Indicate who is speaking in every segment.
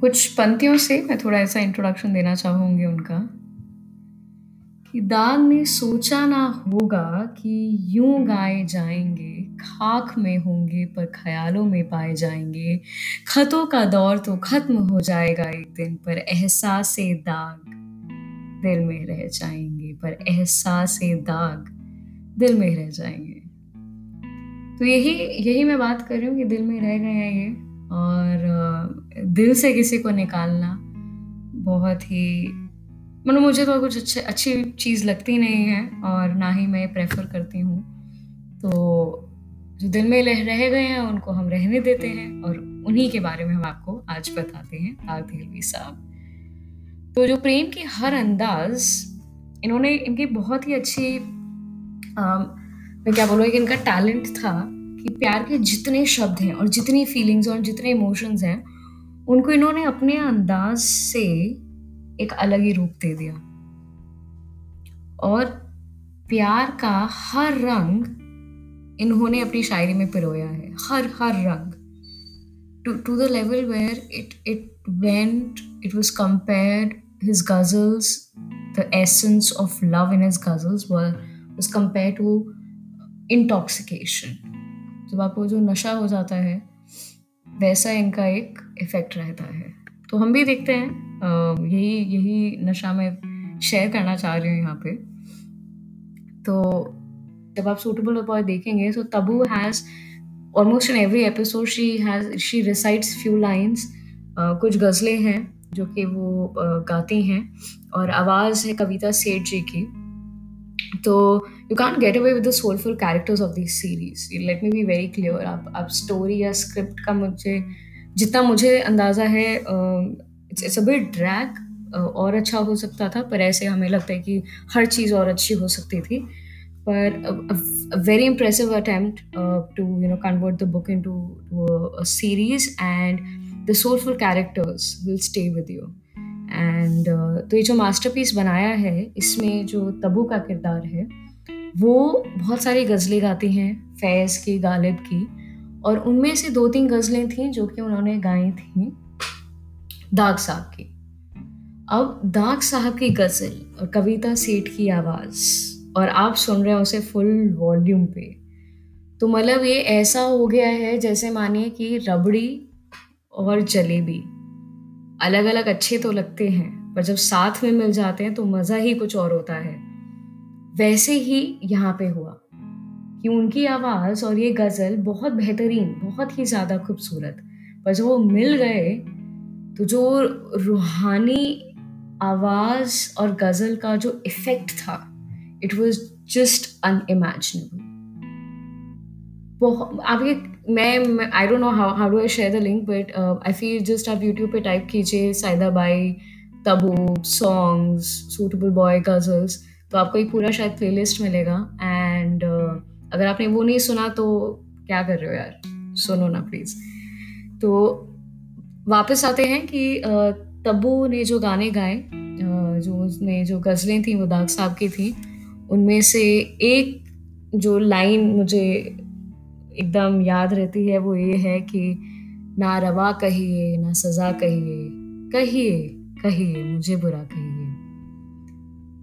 Speaker 1: कुछ पंक्तियों से मैं थोड़ा ऐसा इंट्रोडक्शन देना चाहूँगी उनका। कि दाग ने सोचा ना होगा कि यूँ गाए जाएँगे, खाक में होंगे पर ख्यालों में पाए जाएँगे। खतों का दौर तो खत्म हो जाएगा एक दिन पर एहसास दाग दिल में रह जाएँगे, पर एहसास दाग दिल में रह जाएँगे। तो यही यही मैं बात कर रही हूँ कि दिल में रह गए हैं ये। और दिल से किसी को निकालना बहुत ही मतलब मुझे तो कुछ अच्छे अच्छी चीज़ लगती नहीं है और ना ही मैं प्रेफर करती हूँ। तो जो दिल में रह गए हैं उनको हम रहने देते हैं और उन्हीं के बारे में हम आपको आज बताते हैं दिलवी साहब। तो जो प्रेम की हर अंदाज इन्होंने इनकी बहुत ही अच्छी आ, मैं क्या बोलूँ इनका टैलेंट था। कि प्यार के जितने शब्द हैं और जितनी फीलिंग्स और जितने इमोशंस हैं, उनको इन्होंने अपने अंदाज से एक अलग ही रूप दे दिया। और प्यार का हर रंग इन्होंने अपनी शायरी में पिरोया है। हर हर रंग। To to the level where it it went it was compared his ghazals the essence of love in his ghazals was compare to intoxication जब आपको जो नशा हो जाता है, वैसा इनका एक इफ़ेक्ट रहता है। तो हम भी देखते हैं। यही यही नशा मैं शेयर करना चाह रही हूँ यहाँ पे। तो जब आप सूटेबल बॉय देखेंगे so Tabu has almost in every episode she has she recites few lines कुछ गज़लें हैं, जो कि वो गाती हैं। और आवाज़ है कविता सेठ जी की। तो you can get away with the soulful characters of this series let me be very clear आप आप स्टोरी या स्क्रिप्ट का मुझे, जितना मुझे अंदाज़ा है इट्स अ बिट ड्रैक और अच्छा हो सकता था, पर ऐसे हमें लगता है कि हर चीज़ और अच्छी हो सकती थी। पर very impressive attempt to you know convert the book into series and the soulful characters will stay with you and uh, तो ये जो मास्टरपीस बनाया है इसमें जो तबू का किरदार है वो बहुत सारी गज़लें गाती हैं फैज़ की गालिब की और उनमें से दो तीन गज़लें थीं जो कि उन्होंने गाई थी दाग साहब की। अब दाग साहब की गज़ल और कविता सेठ की आवाज़ और आप सुन रहे हैं उसे फुल वॉल्यूम पे। तो मतलब ये ऐसा हो गया है जैसे मानिए कि रबड़ी और जलेबी। अलग अलग अच्छे तो लगते हैं, पर जब साथ में मिल जाते हैं तो मज़ा ही कुछ और होता है। वैसे ही यहाँ पे हुआ कि उनकी आवाज़ और ये गज़ल बहुत बेहतरीन, बहुत ही ज़्यादा खूबसूरत, पर जब वो मिल गए तो जो रूहानी आवाज़ और गज़ल का जो इफ़ेक्ट था इट वॉज़ जस्ट अनइमेजिनेबल ये मैं I don't know how how do I share the link but I feel just आप यूट्यूब पे टाइप कीजिए Saeeda Bai Tabu songs Suitable Boy ghazals तो आपको एक पूरा शायद प्लेलिस्ट मिलेगा। एंड uh, अगर आपने वो नहीं सुना तो क्या कर रहे हो यार? सुनो ना प्लीज़ तो वापस आते हैं कि तब्बू ने जो गाने गाए जो उसने जो गज़लें थी वो दाग साहब की थी उनमें से एक जो लाइन मुझे एकदम याद रहती है वो ये है कि ना रवा कहिए, ना सज़ा कहिए कहिए कहिए, मुझे बुरा कहिए।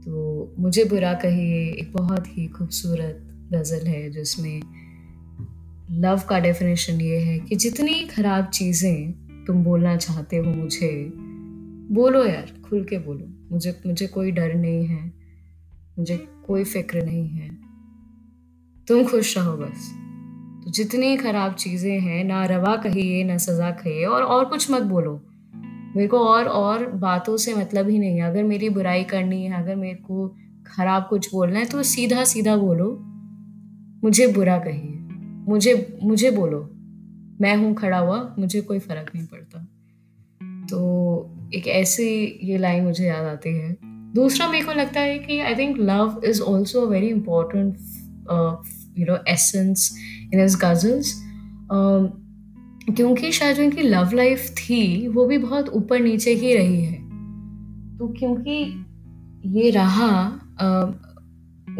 Speaker 1: तो मुझे बुरा कहिए एक बहुत ही खूबसूरत गज़ल है जिसमें लव का डेफिनेशन ये है कि जितनी खराब चीज़ें तुम बोलना चाहते हो मुझे, बोलो यार, खुल के बोलो। मुझे मुझे कोई डर नहीं है, मुझे कोई फ़िक्र नहीं है। तुम खुश रहो बस। तो जितनी खराब चीज़ें हैं, ना रवा कहिए, ना सज़ा कहिए, और और कुछ मत बोलो। मेरे को और और बातों से मतलब ही नहीं है। अगर मेरी बुराई करनी है, अगर मेरे को खराब कुछ बोलना है तो सीधा सीधा बोलो। मुझे बुरा कहिए। मुझे मुझे बोलो। मैं हूँ खड़ा हुआ, मुझे कोई फ़र्क नहीं पड़ता। तो एक ऐसी ये लाइन मुझे याद आती है। दूसरा मेरे को लगता है कि I think love is also very important you know essence in is ghazals क्योंकि शायद जो इनकी लव लाइफ थी वो भी बहुत ऊपर नीचे ही रही है। तो क्योंकि ये रहा uh,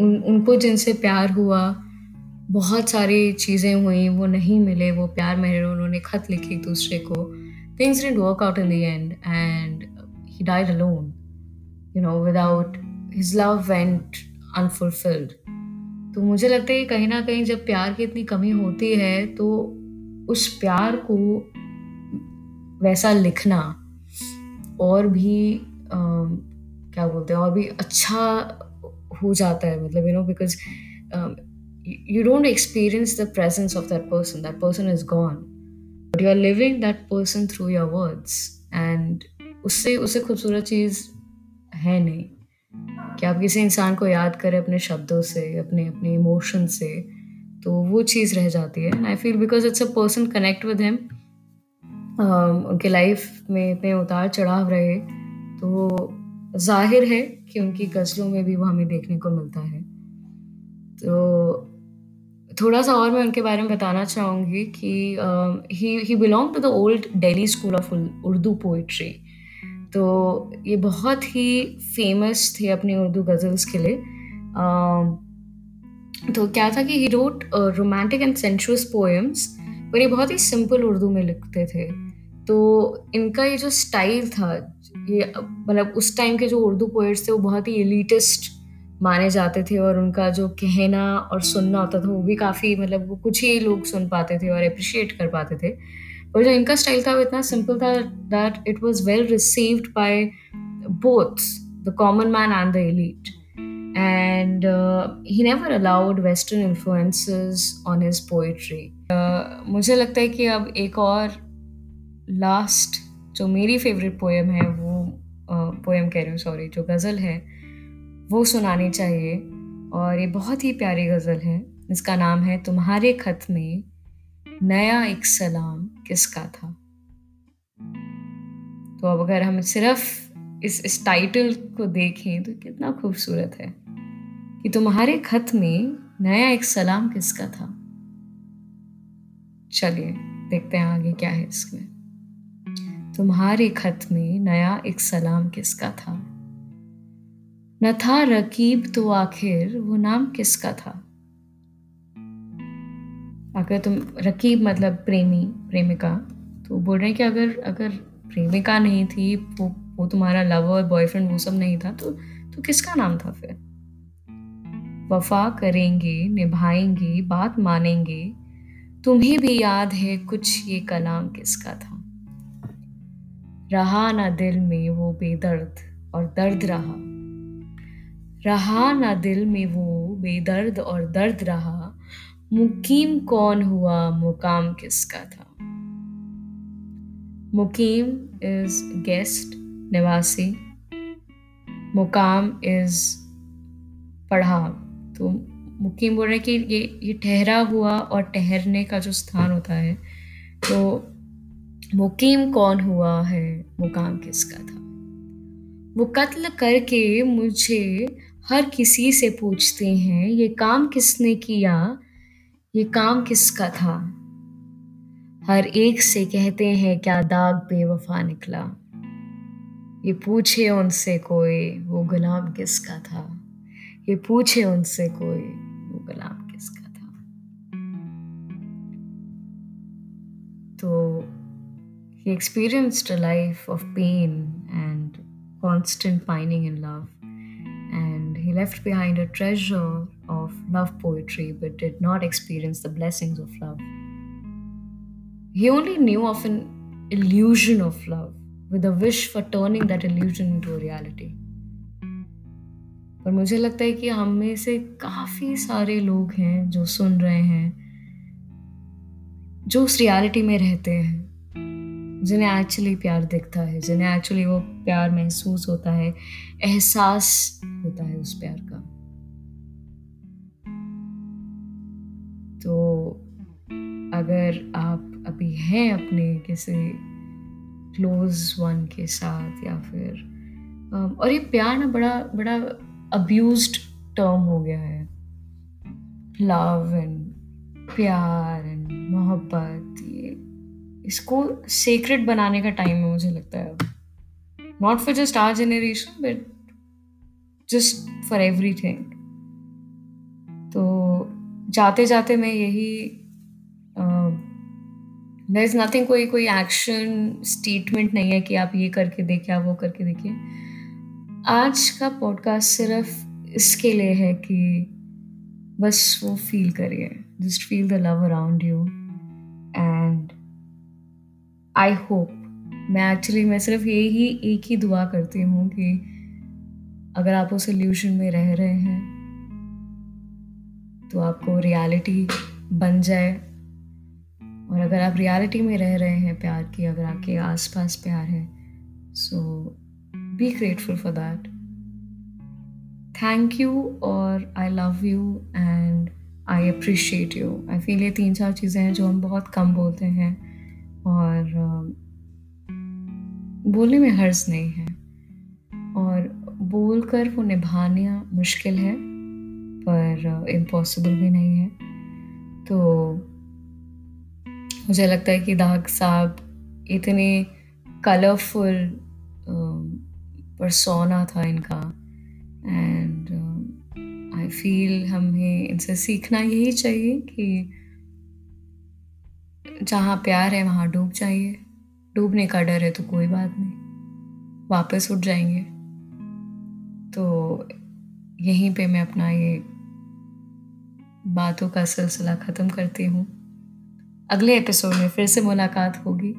Speaker 1: उन उनको जिनसे प्यार हुआ बहुत सारी चीज़ें हुई वो नहीं मिले वो प्यार मेरे उन्होंने ख़त लिखे एक दूसरे को। Things didn't work out in the end and he died alone you know without his love went unfulfilled तो मुझे लगता है कि कहीं ना कहीं जब प्यार की इतनी कमी होती है तो उस प्यार को वैसा लिखना और भी आ, क्या बोलते हैं और भी अच्छा हो जाता है मतलब you know because you don't experience the presence of that person that person is gone but you are living that person through your words and उससे उससे खूबसूरत चीज़ है नहीं। कि आप किसी इंसान को याद करें अपने शब्दों से, अपने अपने इमोशन से तो वो चीज़ रह जाती है। And I feel because it's a person connect with him उनके लाइफ में इतने उतार चढ़ाव रहे तो ज़ाहिर है कि उनकी गज़लों में भी वो हमें देखने को मिलता है। तो थोड़ा सा और मैं उनके बारे में बताना चाहूँगी कि he he belong to the old Delhi school of Urdu poetry तो ये बहुत ही फ़ेमस थे अपनी उर्दू गज़ल्स के लिए। तो क्या था कि he wrote romantic and sensuous poems पर ये बहुत ही सिंपल उर्दू में लिखते थे। तो इनका ये जो स्टाइल था, ये मतलब उस टाइम के जो उर्दू पोइट्स थे, वो बहुत ही एलिटिस्ट माने जाते थे और उनका जो कहना और सुनना होता था, वो भी काफ़ी मतलब वो कुछ ही लोग सुन पाते थे और अप्रिशिएट कर पाते थे। और जो इनका स्टाइल था वो इतना सिंपल था that it was well received by both the common man and the elite and uh, he never allowed western influences on his uh, मुझे लगता है कि अब एक और लास्ट जो मेरी फेवरेट पोएम है वो पोएम uh, कह रही हूँ सॉरी जो गज़ल है वो सुनानी चाहिए। और ये बहुत ही प्यारी गज़ल है। इसका नाम है तुम्हारे खत में नया एक सलाम किसका था? तो अब अगर हम सिर्फ़ इस इस टाइटल को देखें तो कितना खूबसूरत है कि तुम्हारे खत में नया एक सलाम किसका था? चलिए, देखते हैं आगे क्या है इसमें। तुम्हारे खत में नया एक सलाम किसका था? न था रकीब तो आखिर वो नाम किसका था? अगर तुम रकीब मतलब प्रेमी, प्रेमिका तो बोल रहे हैं कि अगर अगर प्रेमिका नहीं थी, वो वो तुम्हारा लवर बॉयफ्रेंड वो सब नहीं था तो तो किसका नाम था फिर? वफा करेंगे, निभाएँगे, बात मानेंगे। तुम्हें भी याद है कुछ ये कलाम किसका था? रहा ना दिल में वो बेदर्द और दर्द रहा। रहा ना दिल में वो बेदर्द और दर्द रहा। मुकीम कौन हुआ? मुकाम किसका था? मुकीम इज़ गेस्ट निवासी। मुकाम इज़ पढ़ा। तो मुकीम बोल रहे कि ये ये ठहरा हुआ और ठहरने का जो स्थान होता है तो मुकीम कौन हुआ है? मुकाम किसका था? वो कत्ल करके मुझे हर किसी से पूछते हैं, ये काम किसने किया? ये काम किसका था? हर एक से कहते हैं, क्या दाग बेवफा निकला? ये पूछे उनसे कोई, वो गुलाम किसका था? ये पूछे उनसे कोई, वो गुलाम किसका था? तो experienced life of pain and constant pining in love and he left behind a treasure of love poetry but did not experience the blessings of love. He only knew of an illusion of love with a wish for turning that illusion into a reality. पर मुझे लगता है कि हम में से काफ़ी सारे लोग हैं जो सुन रहे हैं जो उस रियलिटी में रहते हैं जिन्हें एक्चुअली प्यार दिखता है जिन्हें एक्चुअली वो प्यार महसूस होता है एहसास होता है उस प्यार का अगर आप अभी हैं अपने किसी क्लोज वन के साथ या फिर और ये प्यार ना बड़ा बड़ा अब्यूज टर्म हो गया है। लव एंड प्यार एंड मोहब्बत, ये इसको सीक्रेट बनाने का टाइम है मुझे लगता है not for just our generation but just for everything तो जाते जाते मैं यही देर इज़ नथिंग कोई कोई एक्शन स्टेटमेंट नहीं है कि आप ये करके देखिए आप वो करके देखिए आज का पॉडकास्ट सिर्फ़ इसके लिए है कि बस वो फील करिए। Just feel the love around you and I hope मैं एक्चुअली मैं सिर्फ़ यही, एक ही दुआ करती हूँ कि अगर आप उस इल्यूशन में रह रहे हैं तो आपको रियलिटी बन जाए। और अगर आप रियलिटी में रह रहे हैं प्यार की अगर आपके आसपास प्यार है so be grateful for that thank you और I love you and I appreciate you I feel ये तीन चार चीज़ें हैं जो हम बहुत कम बोलते हैं और बोलने में हर्ज नहीं है। और बोल कर वो निभाना मुश्किल है पर इम्पॉसिबल भी नहीं है। तो मुझे लगता है कि दाग साहब इतने कलरफुल परसोना था इनका। एंड आई फील हमें इनसे सीखना यही चाहिए कि जहाँ प्यार है, वहाँ डूब जाइए। डूबने का डर है तो कोई बात नहीं। वापस उठ जाएँगे। तो यहीं पे मैं अपना ये बातों का सिलसिला ख़त्म करती हूँ। अगले एपिसोड में फिर से मुलाकात होगी।